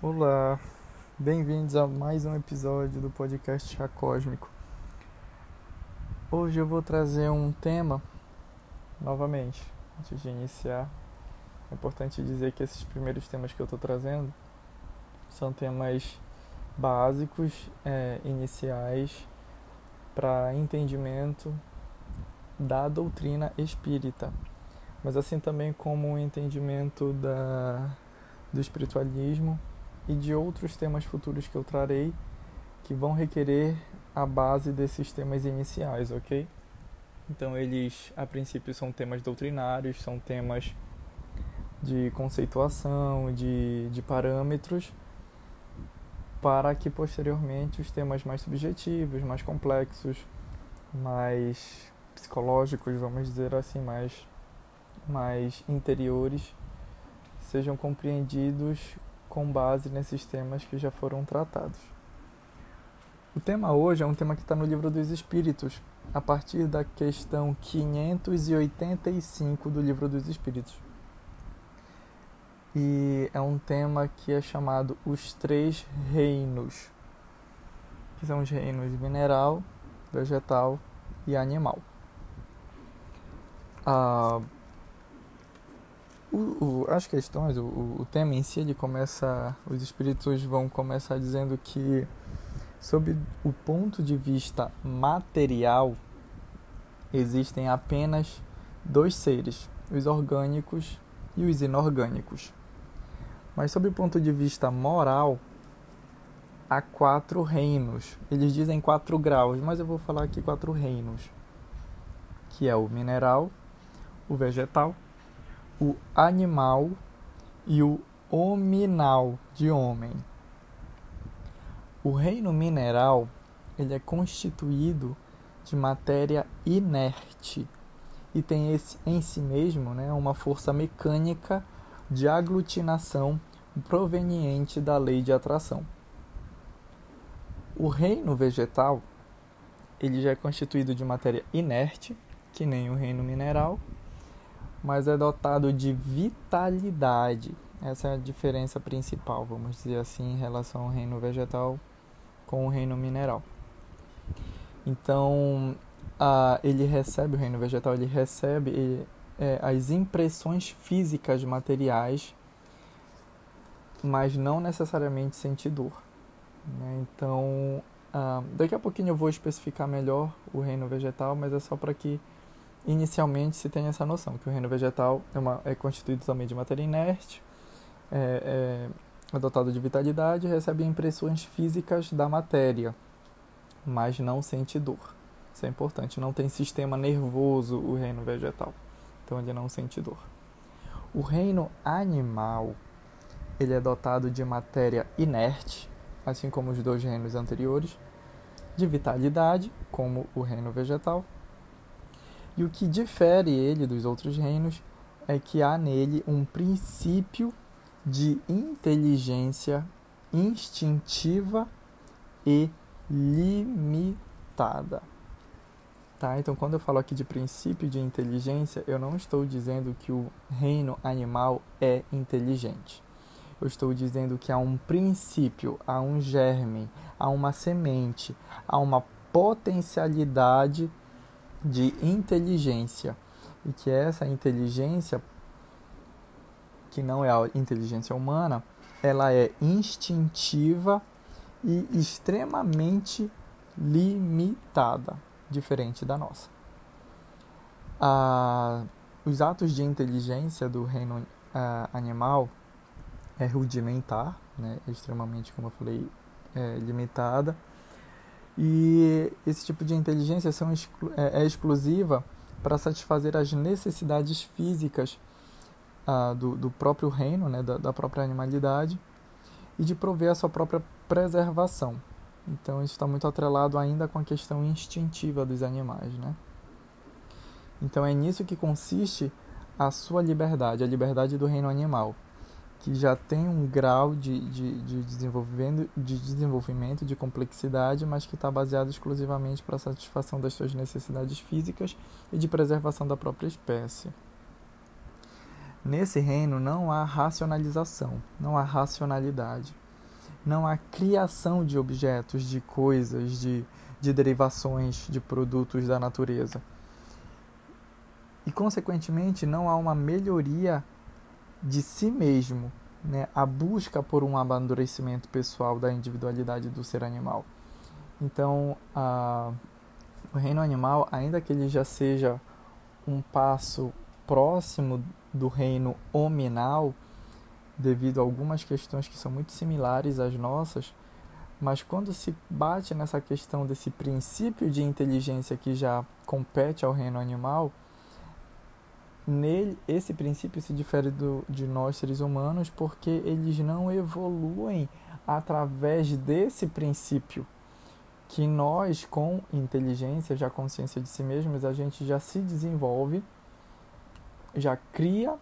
Olá, bem-vindos a mais um episódio do podcast Chá Cósmico. Hoje eu vou trazer um tema, novamente, antes de iniciar. É importante dizer que esses primeiros temas que eu estou trazendo são temas básicos, é, iniciais, para entendimento da doutrina espírita, mas assim também como o entendimento da, do espiritualismo e de outros temas futuros que eu trarei que vão requerer a base desses temas iniciais, ok? Então, eles a princípio são temas doutrinários, são temas de conceituação, de, de parâmetros, para que posteriormente os temas mais subjetivos, mais complexos, mais psicológicos, vamos dizer assim, mais, mais interiores, sejam compreendidos com base nesses temas que já foram tratados. O tema hoje é um tema que está no Livro dos Espíritos, a partir da questão 585 do Livro dos Espíritos. E é um tema que é chamado Os Três Reinos, que são os reinos mineral, vegetal e animal. Ah, o, o, as questões, o, o tema em si, ele começa, os espíritos vão começar dizendo que, sob o ponto de vista material, existem apenas dois seres, os orgânicos e os inorgânicos. Mas sob o ponto de vista moral, há quatro reinos. Eles dizem quatro graus, mas eu vou falar aqui quatro reinos, que é o mineral, o vegetal, o animal e o hominal de homem. O reino mineral ele é constituído de matéria inerte e tem esse, em si mesmo né, uma força mecânica de aglutinação proveniente da lei de atração. O reino vegetal ele já é constituído de matéria inerte, que nem o reino mineral, mas é dotado de vitalidade. Essa é a diferença principal, vamos dizer assim, em relação ao reino vegetal com o reino mineral. Então, a, ele recebe, o reino vegetal, ele recebe ele, é, as impressões físicas materiais, mas não necessariamente sente dor. Né? Então, daqui a pouquinho eu vou especificar melhor o reino vegetal, mas é só para que inicialmente se tem essa noção que o reino vegetal é, uma, é constituído também de matéria inerte, é, é, dotado de vitalidade e recebe impressões físicas da matéria, mas não sente dor. Isso é importante. Não tem sistema nervoso o reino vegetal, então ele não sente dor. O reino animal ele é dotado de matéria inerte, assim como os dois reinos anteriores, de vitalidade, como o reino vegetal, e o que difere ele dos outros reinos é que há nele um princípio de inteligência instintiva e limitada. Tá? Então, quando eu falo aqui de princípio de inteligência, eu não estou dizendo que o reino animal é inteligente. Eu estou dizendo que há um princípio, há um germe, há uma semente, há uma potencialidade de inteligência. E que essa inteligência que não é a inteligência humana, ela é instintiva e extremamente limitada, diferente da nossa. Ah, os atos de inteligência do reino ah, animal é rudimentar, né, extremamente, como eu falei, é, limitada e esse tipo de inteligência são, é, é exclusiva para satisfazer as necessidades físicas ah, do, do, próprio reino, né, da, da, própria animalidade, e de prover a sua própria preservação. Então, isso está muito atrelado ainda com a questão instintiva dos animais. Né? Então, é nisso que consiste a sua liberdade, a liberdade do reino animal que já tem um grau de, de, de, desenvolvimento, de desenvolvimento, de complexidade, mas que está baseado exclusivamente para a satisfação das suas necessidades físicas e de preservação da própria espécie. Nesse reino não há racionalização, não há racionalidade. não há criação de objetos, de coisas, de, de derivações de produtos da natureza. E, consequentemente, não há uma melhoria de si mesmo, né? a busca por um amadurecimento pessoal da individualidade do ser animal. Então, a, o reino animal, ainda que ele já seja um passo próximo do reino hominal, devido a algumas questões que são muito similares às nossas, mas quando se bate nessa questão desse princípio de inteligência que já compete ao reino animal, nele esse princípio se difere do, de nós seres humanos porque eles não evoluem através desse princípio que nós com inteligência, já consciência de si mesmos, a gente já se desenvolve, já cria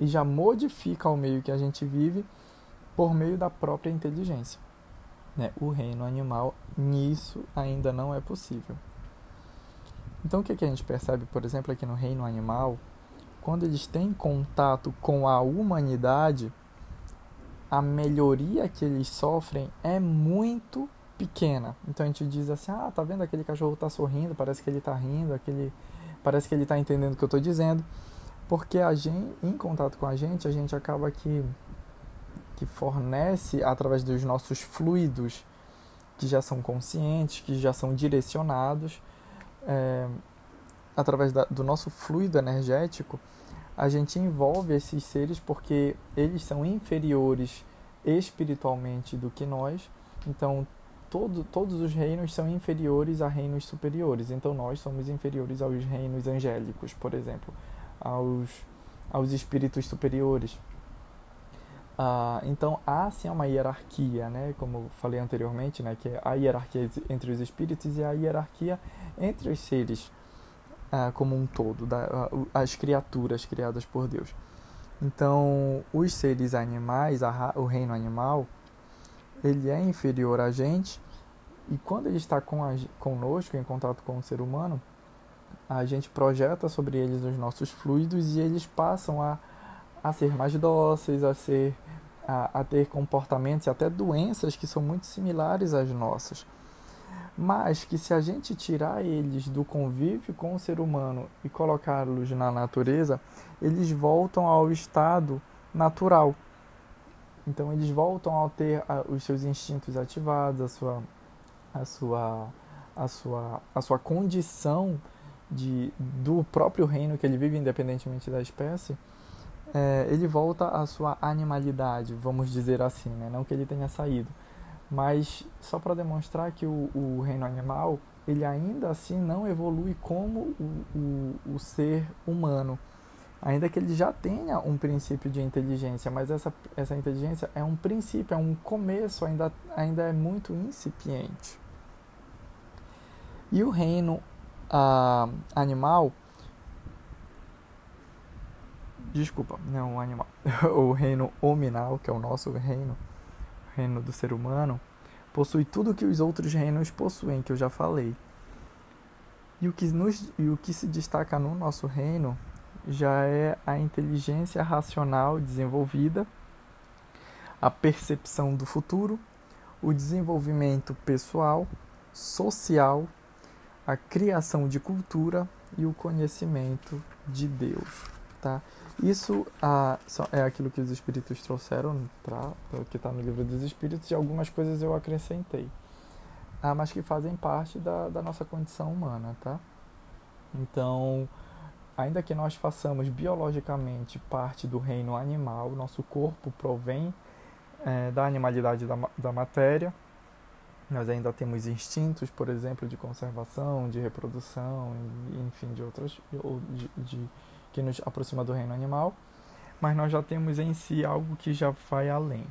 e já modifica o meio que a gente vive por meio da própria inteligência. Né? O reino animal, nisso ainda não é possível. Então, o que, que a gente percebe, por exemplo, aqui no reino animal? Quando eles têm contato com a humanidade, a melhoria que eles sofrem é muito pequena. Então a gente diz assim: ah, tá vendo aquele cachorro tá sorrindo, parece que ele tá rindo, aquele parece que ele tá entendendo o que eu tô dizendo. Porque a gente, em contato com a gente, a gente acaba que, que fornece, através dos nossos fluidos, que já são conscientes, que já são direcionados, é, através da, do nosso fluido energético, a gente envolve esses seres porque eles são inferiores espiritualmente do que nós. Então, todo, todos os reinos são inferiores a reinos superiores. Então, nós somos inferiores aos reinos angélicos, por exemplo aos, aos espíritos superiores. Ah, então há sim uma hierarquia, né? como eu falei anteriormente, né? que é a hierarquia entre os espíritos e a hierarquia entre os seres ah, como um todo, da, as criaturas criadas por Deus. Então, os seres animais, a, o reino animal, ele é inferior a gente e quando ele está com a, conosco, em contato com o ser humano, a gente projeta sobre eles os nossos fluidos e eles passam a, a ser mais dóceis, a ser a, a ter comportamentos e até doenças que são muito similares às nossas. Mas que se a gente tirar eles do convívio com o ser humano e colocá-los na natureza, eles voltam ao estado natural. Então eles voltam a ter os seus instintos ativados, a sua a sua a sua a sua condição de, do próprio reino que ele vive, independentemente da espécie, é, ele volta à sua animalidade, vamos dizer assim, né? não que ele tenha saído, mas só para demonstrar que o, o, reino animal ele ainda assim não evolui como o, o, o ser humano, ainda que ele já tenha um princípio de inteligência, mas essa, essa inteligência é um princípio, é um começo, ainda, ainda é muito incipiente. E o reino uh, animal. Desculpa, não o animal. o reino hominal, que é o nosso reino, o reino do ser humano, possui tudo que os outros reinos possuem, que eu já falei. E o que, nos, e o que se destaca no nosso reino já é a inteligência racional desenvolvida, a percepção do futuro, o desenvolvimento pessoal, social a criação de cultura e o conhecimento de Deus, tá? Isso ah, é aquilo que os Espíritos trouxeram, pra, que está no livro dos Espíritos, e algumas coisas eu acrescentei, ah, mas que fazem parte da, da nossa condição humana, tá? Então, ainda que nós façamos biologicamente parte do reino animal, nosso corpo provém é, da animalidade da, da matéria, nós ainda temos instintos, por exemplo, de conservação, de reprodução, enfim, de outros, de, de, que nos aproxima do reino animal, mas nós já temos em si algo que já vai além.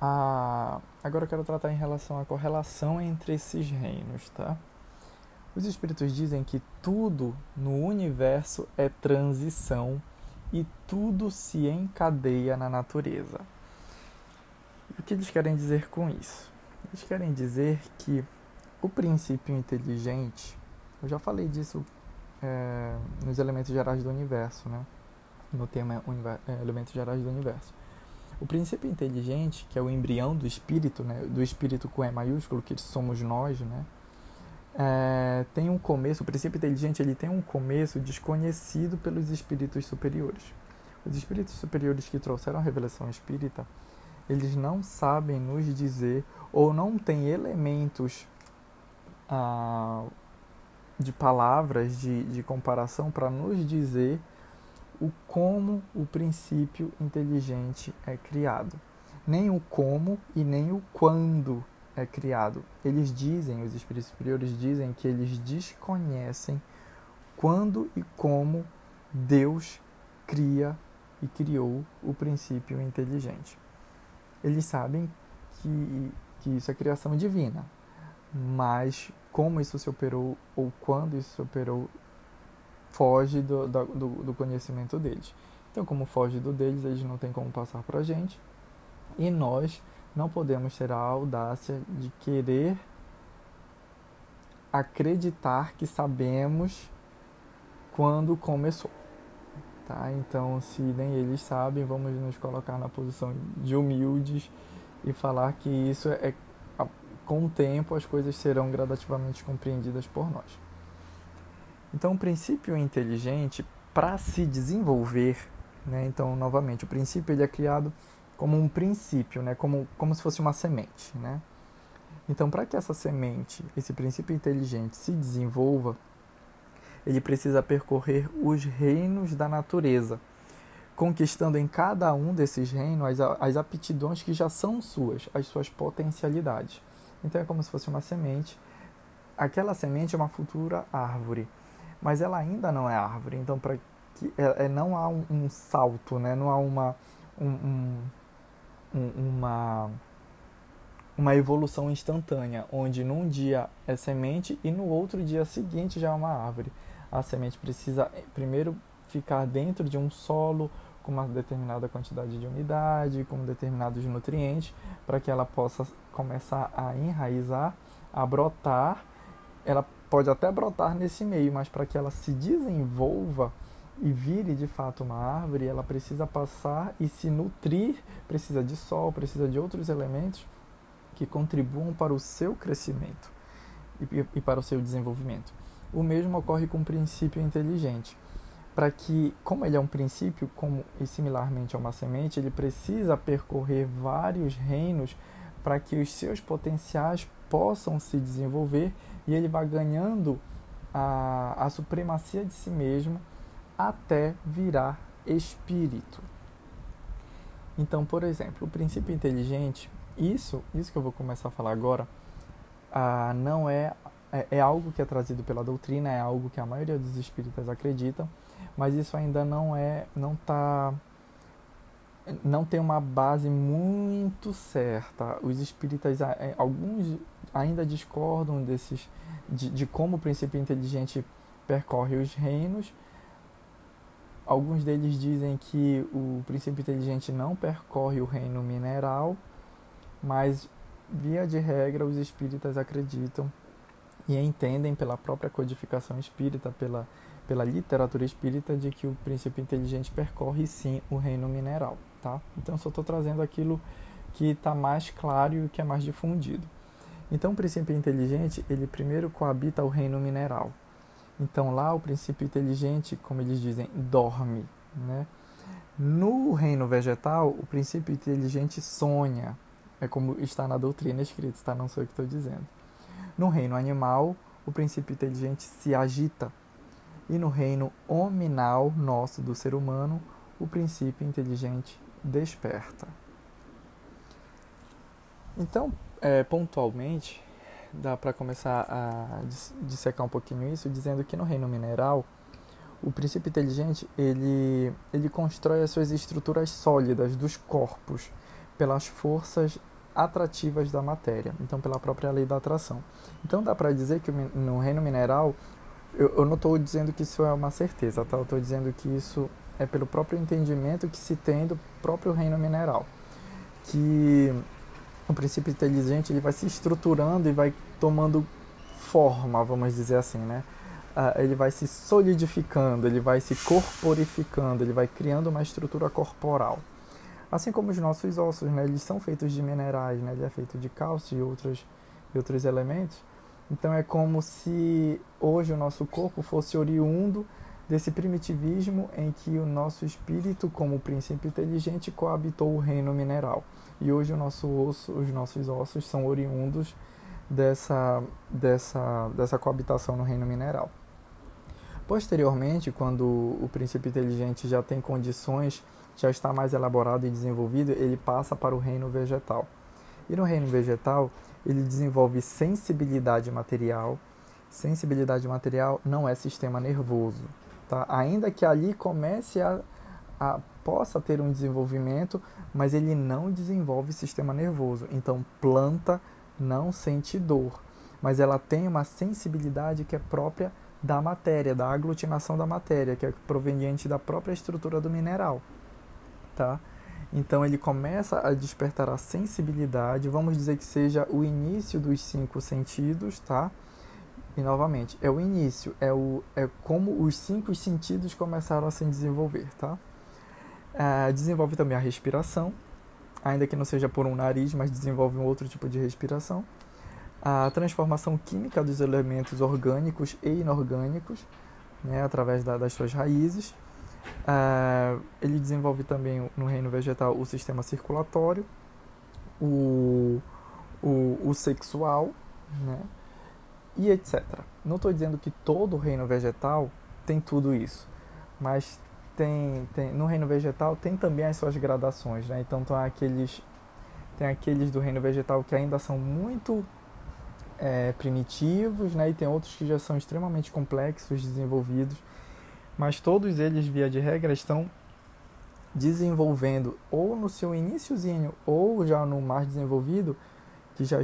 Ah, agora eu quero tratar em relação à correlação entre esses reinos, tá? Os espíritos dizem que tudo no universo é transição e tudo se encadeia na natureza. O que eles querem dizer com isso? Eles querem dizer que o princípio inteligente, eu já falei disso é, nos elementos gerais do universo, né? no tema é, Elementos Gerais do Universo. O princípio inteligente, que é o embrião do espírito, né, do espírito com E maiúsculo, que somos nós, né, é, tem um começo, o princípio inteligente ele tem um começo desconhecido pelos espíritos superiores. Os espíritos superiores que trouxeram a revelação espírita, eles não sabem nos dizer ou não têm elementos ah, de palavras de, de comparação para nos dizer o como o princípio inteligente é criado. Nem o como e nem o quando é criado. Eles dizem, os espíritos superiores dizem que eles desconhecem quando e como Deus cria e criou o princípio inteligente. Eles sabem que, que isso é criação divina, mas como isso se operou ou quando isso se operou foge do, do, do conhecimento deles. Então, como foge do deles, eles não têm como passar para a gente e nós não podemos ter a audácia de querer acreditar que sabemos quando começou. Tá? Então, se nem eles sabem, vamos nos colocar na posição de humildes e falar que isso é com o tempo as coisas serão gradativamente compreendidas por nós. Então, o princípio inteligente para se desenvolver, né? Então, novamente, o princípio ele é criado como um princípio, né? como, como se fosse uma semente. Né? Então, para que essa semente, esse princípio inteligente, se desenvolva, ele precisa percorrer os reinos da natureza, conquistando em cada um desses reinos as, as aptidões que já são suas, as suas potencialidades. Então, é como se fosse uma semente. Aquela semente é uma futura árvore, mas ela ainda não é árvore. Então, para que é, é, não há um, um, salto, né? não há uma, um, um uma, uma evolução instantânea, onde num dia é semente e no outro dia seguinte já é uma árvore. A semente precisa primeiro ficar dentro de um solo com uma determinada quantidade de umidade, com determinados nutrientes, para que ela possa começar a enraizar, a brotar. Ela pode até brotar nesse meio, mas para que ela se desenvolva, e vire de fato uma árvore, ela precisa passar e se nutrir, precisa de sol, precisa de outros elementos que contribuam para o seu crescimento e, e para o seu desenvolvimento. O mesmo ocorre com o princípio inteligente. Para que, como ele é um princípio, como e similarmente a uma semente, ele precisa percorrer vários reinos para que os seus potenciais possam se desenvolver e ele vai ganhando a, a supremacia de si mesmo até virar espírito. Então, por exemplo, o princípio inteligente, isso, isso que eu vou começar a falar agora, ah, não é, é, é algo que é trazido pela doutrina, é algo que a maioria dos espíritas acreditam, mas isso ainda não é, não tá, não tem uma base muito certa. Os espíritas, é, alguns ainda discordam desses, de, de como o princípio inteligente percorre os reinos Alguns deles dizem que o princípio inteligente não percorre o reino mineral, mas, via de regra, os espíritas acreditam e entendem pela própria codificação espírita, pela, pela literatura espírita, de que o princípio inteligente percorre sim o reino mineral. Tá? Então, só estou trazendo aquilo que está mais claro e que é mais difundido. Então, o princípio inteligente, ele primeiro coabita o reino mineral, então lá o princípio inteligente, como eles dizem, dorme. Né? No reino vegetal, o princípio inteligente sonha. É como está na doutrina escrita, tá? não sou eu que estou dizendo. No reino animal, o princípio inteligente se agita. E no reino hominal nosso do ser humano, o princípio inteligente desperta. Então, é, pontualmente, dá para começar a dissecar um pouquinho isso, dizendo que no reino mineral, o princípio inteligente ele, ele constrói as suas estruturas sólidas dos corpos pelas forças atrativas da matéria, então pela própria lei da atração. Então dá para dizer que no reino mineral, eu, eu não estou dizendo que isso é uma certeza, tá? eu estou dizendo que isso é pelo próprio entendimento que se tem do próprio reino mineral, que o princípio inteligente ele vai se estruturando e vai tomando forma, vamos dizer assim, né? Uh, ele vai se solidificando, ele vai se corporificando, ele vai criando uma estrutura corporal. Assim como os nossos ossos, né? Eles são feitos de minerais, né? Ele é feito de cálcio e outros, e outros elementos. Então é como se hoje o nosso corpo fosse oriundo desse primitivismo em que o nosso espírito, como princípio inteligente, coabitou o reino mineral. E hoje o nosso osso, os nossos ossos são oriundos dessa, dessa, dessa coabitação no reino mineral. Posteriormente, quando o princípio inteligente já tem condições, já está mais elaborado e desenvolvido, ele passa para o reino vegetal. E no reino vegetal, ele desenvolve sensibilidade material. Sensibilidade material não é sistema nervoso, tá? Ainda que ali comece a, a possa ter um desenvolvimento, mas ele não desenvolve sistema nervoso. Então, planta não sente dor, mas ela tem uma sensibilidade que é própria da matéria, da aglutinação da matéria, que é proveniente da própria estrutura do mineral, tá? Então ele começa a despertar a sensibilidade, vamos dizer que seja o início dos cinco sentidos, tá? E novamente, é o início, é, o, é como os cinco sentidos começaram a se desenvolver, tá? É, desenvolve também a respiração, ainda que não seja por um nariz, mas desenvolve um outro tipo de respiração. A transformação química dos elementos orgânicos e inorgânicos, né, através da, das suas raízes. Uh, ele desenvolve também no reino vegetal o sistema circulatório, o, o, o sexual, né? e etc. Não estou dizendo que todo o reino vegetal tem tudo isso, mas tem, tem no reino vegetal tem também as suas gradações, né? Então tem aqueles tem aqueles do reino vegetal que ainda são muito é, primitivos, né? E tem outros que já são extremamente complexos, desenvolvidos, mas todos eles via de regra estão desenvolvendo ou no seu iníciozinho ou já no mais desenvolvido que já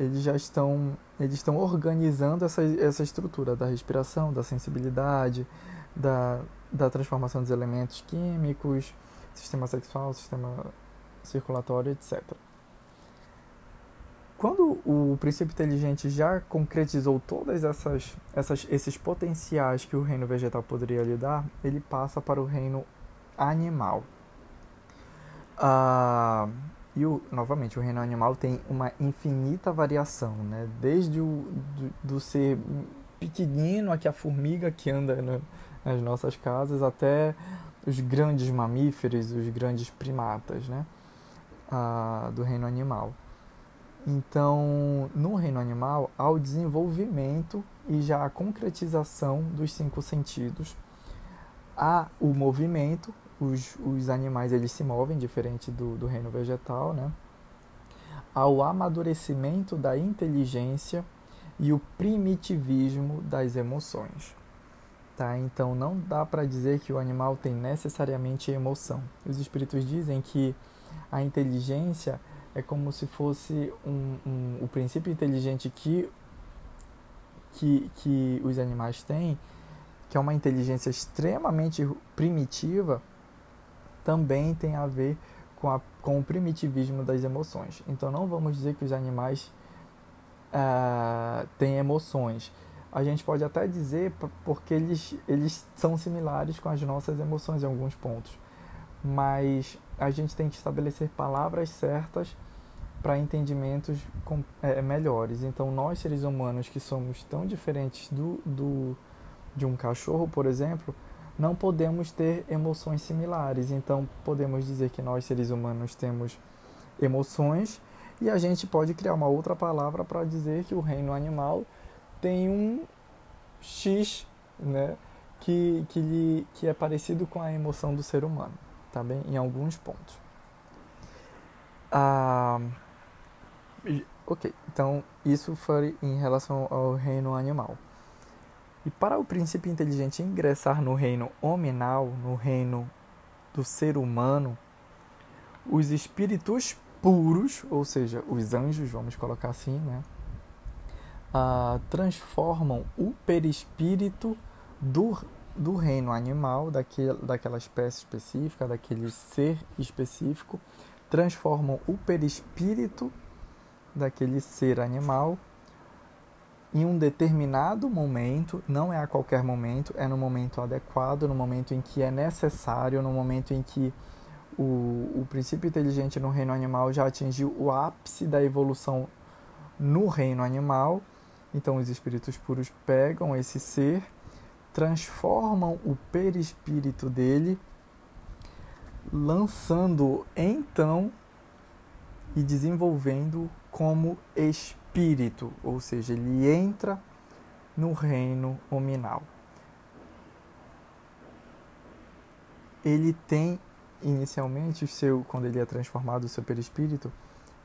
eles já estão eles estão organizando essa, essa estrutura da respiração, da sensibilidade, da, da transformação dos elementos químicos, sistema sexual, sistema circulatório, etc. Quando o princípio inteligente já concretizou todas essas, essas esses potenciais que o reino vegetal poderia lhe dar, ele passa para o reino animal. Ah, e o, novamente, o reino animal tem uma infinita variação, né? desde o do, do ser pequenino, aqui a formiga que anda no, nas nossas casas, até os grandes mamíferos, os grandes primatas né? Ah, do reino animal. Então, no reino animal, há o desenvolvimento e já a concretização dos cinco sentidos. Há o movimento, os, os animais eles se movem, diferente do, do reino vegetal, né? Há o amadurecimento da inteligência e o primitivismo das emoções. Tá? Então não dá para dizer que o animal tem necessariamente emoção. Os espíritos dizem que a inteligência é como se fosse um, um, o princípio inteligente que, que, que os animais têm, que é uma inteligência extremamente primitiva, também tem a ver com, a, com o primitivismo das emoções. Então não vamos dizer que os animais uh, têm emoções a gente pode até dizer porque eles, eles são similares com as nossas emoções em alguns pontos. Mas a gente tem que estabelecer palavras certas para entendimentos com, é, melhores. Então, nós seres humanos que somos tão diferentes do, do, de um cachorro, por exemplo, não podemos ter emoções similares. Então, podemos dizer que nós seres humanos temos emoções e a gente pode criar uma outra palavra para dizer que o reino animal tem um X, né, que, que, lhe, que é parecido com a emoção do ser humano, tá bem? Em alguns pontos. Ah, ok, então isso foi em relação ao reino animal. E para o princípio inteligente ingressar no reino hominal, no reino do ser humano, os espíritos puros, ou seja, os anjos, vamos colocar assim, né? ah, transformam o perispírito do, do reino animal, daquele, daquela espécie específica, daquele ser específico, transformam o perispírito daquele ser animal em um determinado momento, não é a qualquer momento, é no momento adequado, no momento em que é necessário, no momento em que o, o princípio inteligente no reino animal já atingiu o ápice da evolução no reino animal. Então, os espíritos puros pegam esse ser, transformam o perispírito dele, lançando então e desenvolvendo como espírito, ou seja, ele entra no reino hominal. Ele tem inicialmente o seu, quando ele é transformado o seu perispírito,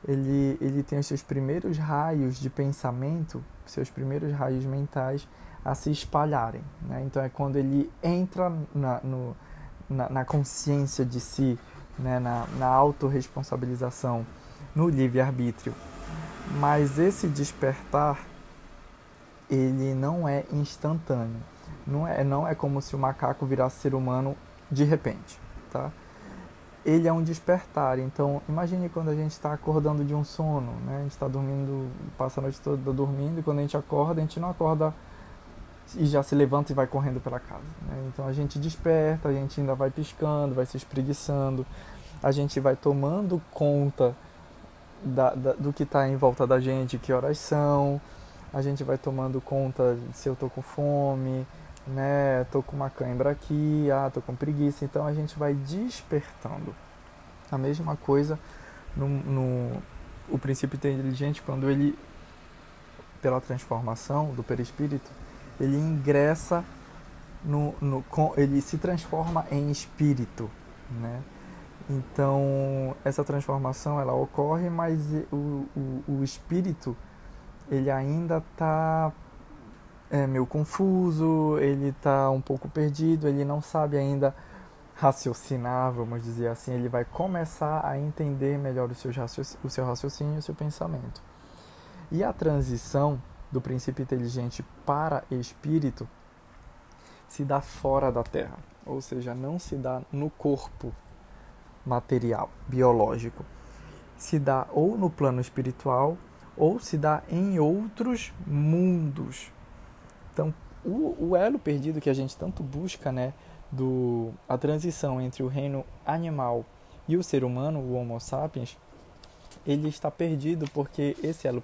ele, ele tem os seus primeiros raios de pensamento, seus primeiros raios mentais a se espalharem. Né? Então é quando ele entra na, no, na, na consciência de si, né? na, na autorresponsabilização, no livre-arbítrio. Mas esse despertar, ele não é instantâneo. Não é, não é como se o macaco virasse ser humano de repente, tá? ele é um despertar. Então, imagine quando a gente está acordando de um sono, né? A gente está dormindo, passa a noite toda dormindo, e quando a gente acorda, a gente não acorda e já se levanta e vai correndo pela casa. Né? Então, a gente desperta, a gente ainda vai piscando, vai se espreguiçando, a gente vai tomando conta da, da, do que está em volta da gente, que horas são, a gente vai tomando conta se eu estou com fome, né? Tô com uma cãibra aqui, ah, tô com preguiça. Então a gente vai despertando. A mesma coisa no, no o princípio inteligente quando ele pela transformação do perispírito, ele ingressa no, no ele se transforma em espírito, né? Então essa transformação ela ocorre, mas o, o, o espírito ele ainda está é meio confuso, ele está um pouco perdido, ele não sabe ainda raciocinar, vamos dizer assim, ele vai começar a entender melhor o seu o seu raciocínio e o seu pensamento. E a transição do princípio inteligente para espírito se dá fora da Terra, ou seja, não se dá no corpo material, biológico. Se dá ou no plano espiritual ou se dá em outros mundos, então, o, o elo perdido que a gente tanto busca, né, do a transição entre o reino animal e o ser humano, o Homo sapiens, ele está perdido porque esse elo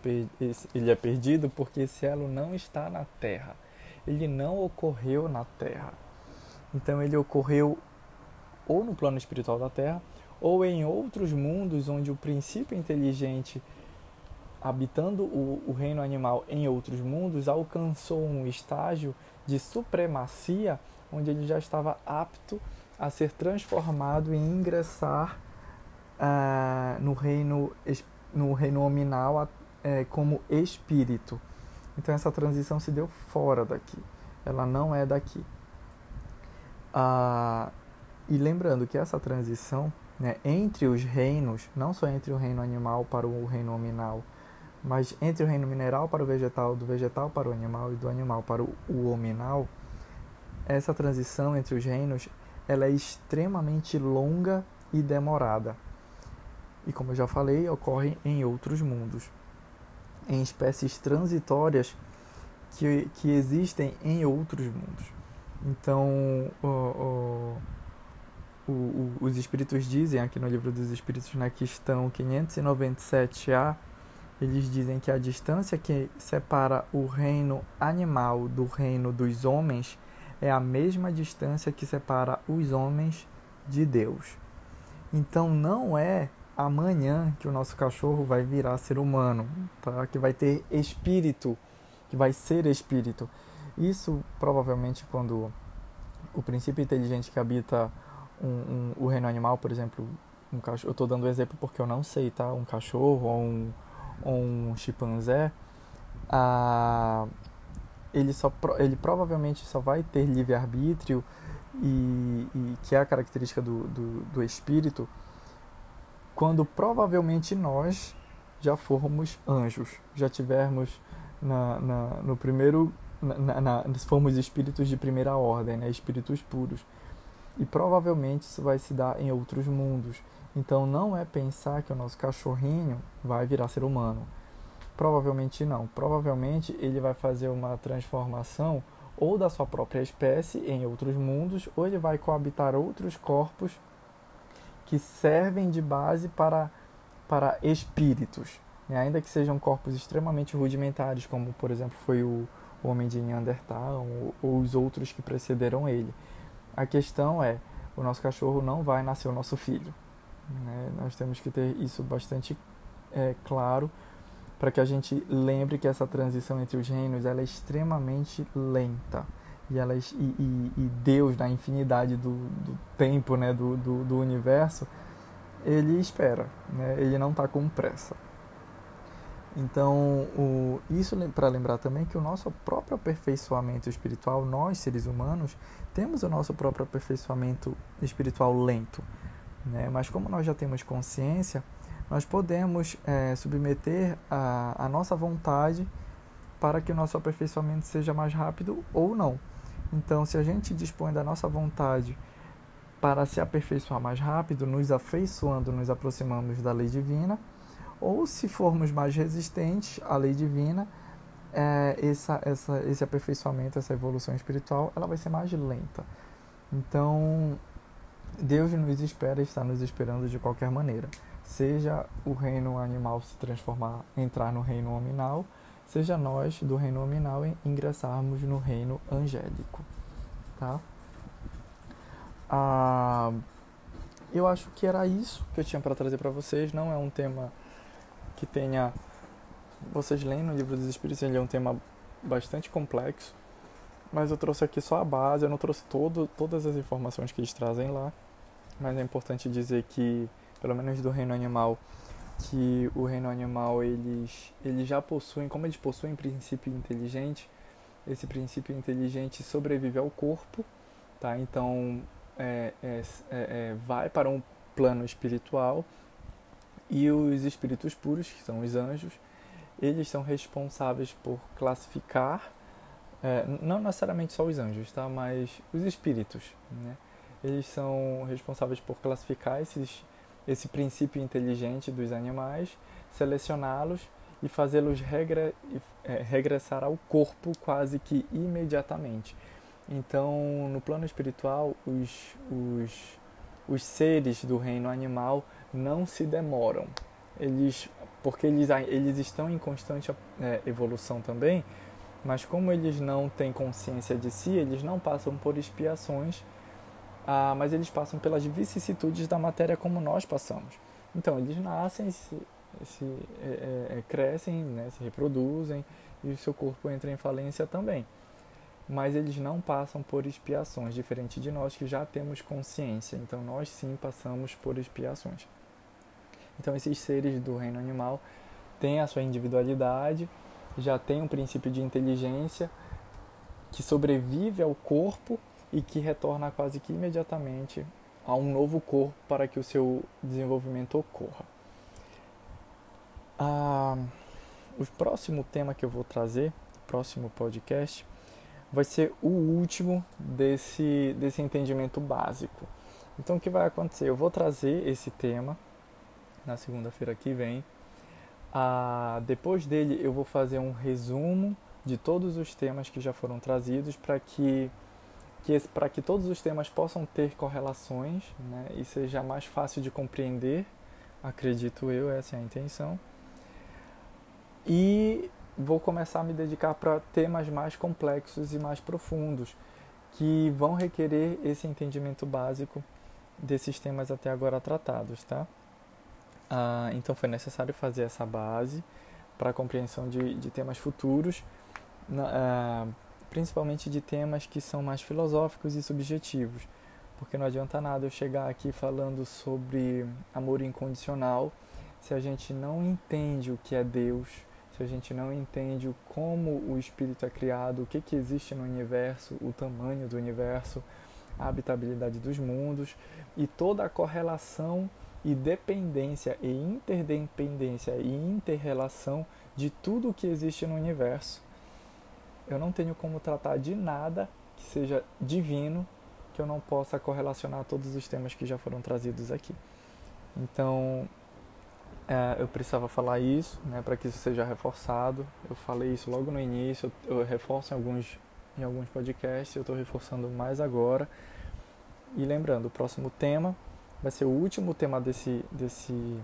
ele é perdido porque esse elo não está na Terra. Ele não ocorreu na Terra. Então ele ocorreu ou no plano espiritual da Terra ou em outros mundos onde o princípio inteligente habitando o, o reino animal em outros mundos, alcançou um estágio de supremacia onde ele já estava apto a ser transformado e ingressar uh, no reino no reino nominal uh, como espírito. Então essa transição se deu fora daqui. Ela não é daqui. Uh, e lembrando que essa transição né, entre os reinos, não só entre o reino animal para o reino nominal, mas entre o reino mineral para o vegetal, do vegetal para o animal e do animal para o hominal, essa transição entre os reinos ela é extremamente longa e demorada. E como eu já falei, ocorre em outros mundos, em espécies transitórias que, que existem em outros mundos. Então, o, o, os espíritos dizem aqui no livro dos espíritos na questão 597A eles dizem que a distância que separa o reino animal do reino dos homens é a mesma distância que separa os homens de Deus. Então não é amanhã que o nosso cachorro vai virar ser humano, tá? que vai ter espírito, que vai ser espírito. Isso provavelmente quando o princípio inteligente que habita um, um, o reino animal, por exemplo, um cachorro, eu estou dando um exemplo porque eu não sei, tá? Um cachorro ou um, um chimpanzé, ah, ele, só, ele provavelmente só vai ter livre-arbítrio, e, e, que é a característica do, do, do espírito, quando provavelmente nós já formos anjos, já tivermos na, na, no primeiro, na, na, formos espíritos de primeira ordem, né, espíritos puros. E provavelmente isso vai se dar em outros mundos. Então não é pensar que o nosso cachorrinho vai virar ser humano. Provavelmente não. Provavelmente ele vai fazer uma transformação ou da sua própria espécie em outros mundos, ou ele vai coabitar outros corpos que servem de base para, para espíritos, né? ainda que sejam corpos extremamente rudimentares, como por exemplo foi o, o homem de Neandertal ou, ou os outros que precederam ele. A questão é, o nosso cachorro não vai nascer o nosso filho. Né? Nós temos que ter isso bastante é, claro para que a gente lembre que essa transição entre os reinos ela é extremamente lenta e, ela, e, e, e Deus na infinidade do, do tempo né, do, do, do, universo ele espera né? ele não está com pressa então o, isso para lembrar também que o nosso próprio aperfeiçoamento espiritual nós seres humanos temos o nosso próprio aperfeiçoamento espiritual lento né? mas como nós já temos consciência nós podemos é, submeter a, a nossa vontade para que o nosso aperfeiçoamento seja mais rápido ou não. Então, se a gente dispõe da nossa vontade para se aperfeiçoar mais rápido, nos afeiçoando, nos aproximamos da lei divina, ou se formos mais resistentes à lei divina, é, essa, essa, esse aperfeiçoamento, essa evolução espiritual, ela vai ser mais lenta. Então, Deus nos espera e está nos esperando de qualquer maneira seja o reino animal se transformar, entrar no reino nominal, seja nós do reino nominal ingressarmos no reino angélico, tá? Ah, eu acho que era isso que eu tinha para trazer para vocês. Não é um tema que tenha vocês leem no livro dos Espíritos, ele é um tema bastante complexo, mas eu trouxe aqui só a base, eu não trouxe todo, todas as informações que eles trazem lá, mas é importante dizer que pelo menos do reino animal, que o reino animal eles, eles já possuem, como eles possuem princípio inteligente, esse princípio inteligente sobrevive ao corpo, tá? Então é, é, é, é, vai para um plano espiritual e os espíritos puros, que são os anjos, eles são responsáveis por classificar, é, não necessariamente só os anjos, tá? Mas os espíritos, né? Eles são responsáveis por classificar esses esse princípio inteligente dos animais, selecioná-los e fazê-los é, regressar ao corpo quase que imediatamente. Então, no plano espiritual, os, os, os seres do reino animal não se demoram. Eles, porque eles, eles estão em constante é, evolução também, mas como eles não têm consciência de si, eles não passam por expiações ah, mas eles passam pelas vicissitudes da matéria como nós passamos. Então, eles nascem, se, se é, é, é, crescem, né, se reproduzem e o seu corpo entra em falência também. Mas eles não passam por expiações, diferente de nós que já temos consciência. Então, nós sim passamos por expiações. Então, esses seres do reino animal têm a sua individualidade, já têm um princípio de inteligência que sobrevive ao corpo e que retorna quase que imediatamente a um novo corpo para que o seu desenvolvimento ocorra. Ah, o próximo tema que eu vou trazer, próximo podcast, vai ser o último desse, desse entendimento básico. Então, o que vai acontecer? Eu vou trazer esse tema na segunda-feira que vem. Ah, depois dele, eu vou fazer um resumo de todos os temas que já foram trazidos para que que para que todos os temas possam ter correlações né, e seja mais fácil de compreender, acredito eu, essa é a intenção. E vou começar a me dedicar para temas mais complexos e mais profundos, que vão requerer esse entendimento básico desses temas até agora tratados, tá? Ah, então foi necessário fazer essa base para a compreensão de, de temas futuros. Ah, principalmente de temas que são mais filosóficos e subjetivos, porque não adianta nada eu chegar aqui falando sobre amor incondicional se a gente não entende o que é Deus, se a gente não entende como o espírito é criado, o que, que existe no universo, o tamanho do universo, a habitabilidade dos mundos e toda a correlação e dependência e interdependência e interrelação de tudo que existe no universo eu não tenho como tratar de nada que seja divino que eu não possa correlacionar todos os temas que já foram trazidos aqui. Então, é, eu precisava falar isso, né, para que isso seja reforçado. Eu falei isso logo no início, eu, eu reforço em alguns, em alguns podcasts, eu estou reforçando mais agora. E lembrando, o próximo tema vai ser o último tema desse, desse,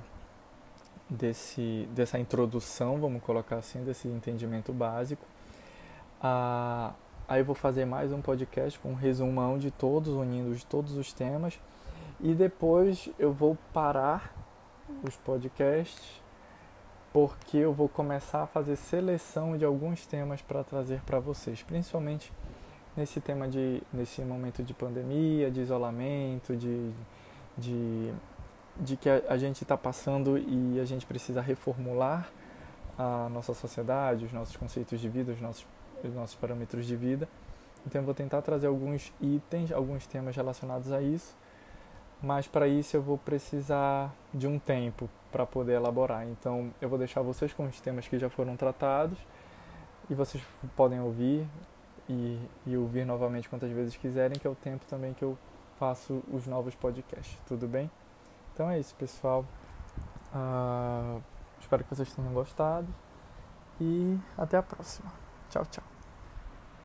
desse, dessa introdução, vamos colocar assim, desse entendimento básico. Ah, aí eu vou fazer mais um podcast com um resumão de todos, unindo de todos os temas. E depois eu vou parar os podcasts porque eu vou começar a fazer seleção de alguns temas para trazer para vocês, principalmente nesse tema de nesse momento de pandemia, de isolamento, de de, de que a, a gente está passando e a gente precisa reformular a nossa sociedade, os nossos conceitos de vida, os nossos os nossos parâmetros de vida. Então eu vou tentar trazer alguns itens, alguns temas relacionados a isso mas para isso eu vou precisar de um tempo para poder elaborar. Então eu vou deixar vocês com os temas que já foram tratados e vocês podem ouvir e, e ouvir novamente quantas vezes quiserem, que é o tempo também que eu faço os novos podcasts. Tudo bem? Então é isso, pessoal. Uh, espero que vocês tenham gostado e até a próxima. Tchau, tchau.